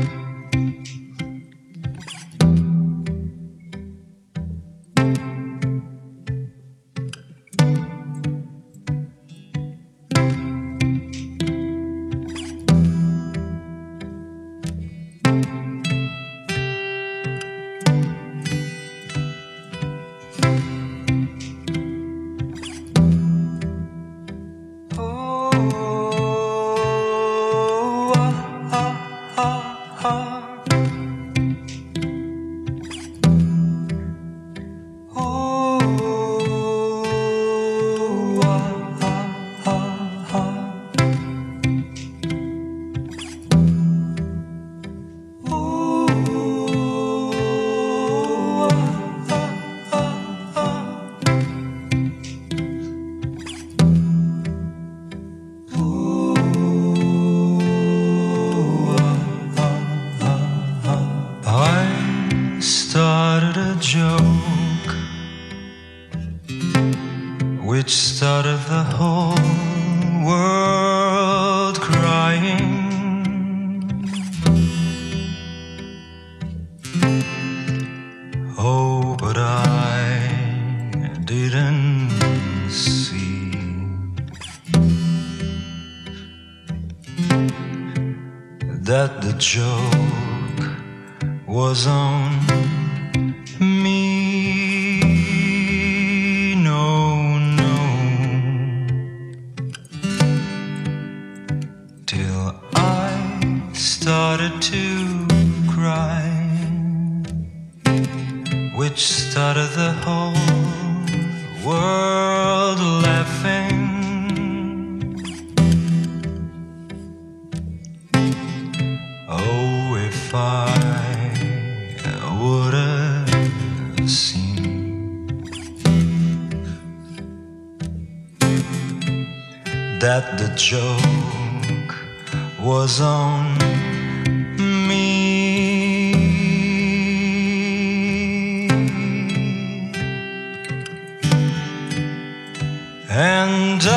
I started a joke which started the whole world crying. Oh, but I didn't see that the joke was on started to cry, which started the whole world laughing. Oh, if I would have seen that the joke was on And I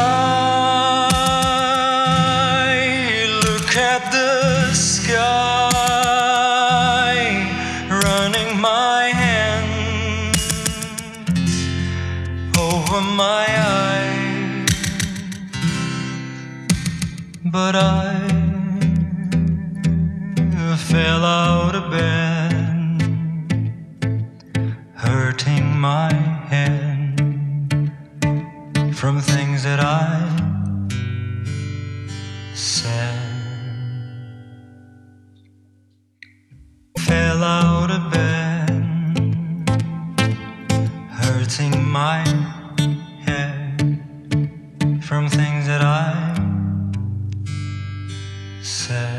look at the sky, running my hands over my eyes. But I fell out of bed, hurting my head from things that I said. Fell out of bed, hurting my head from things that I said.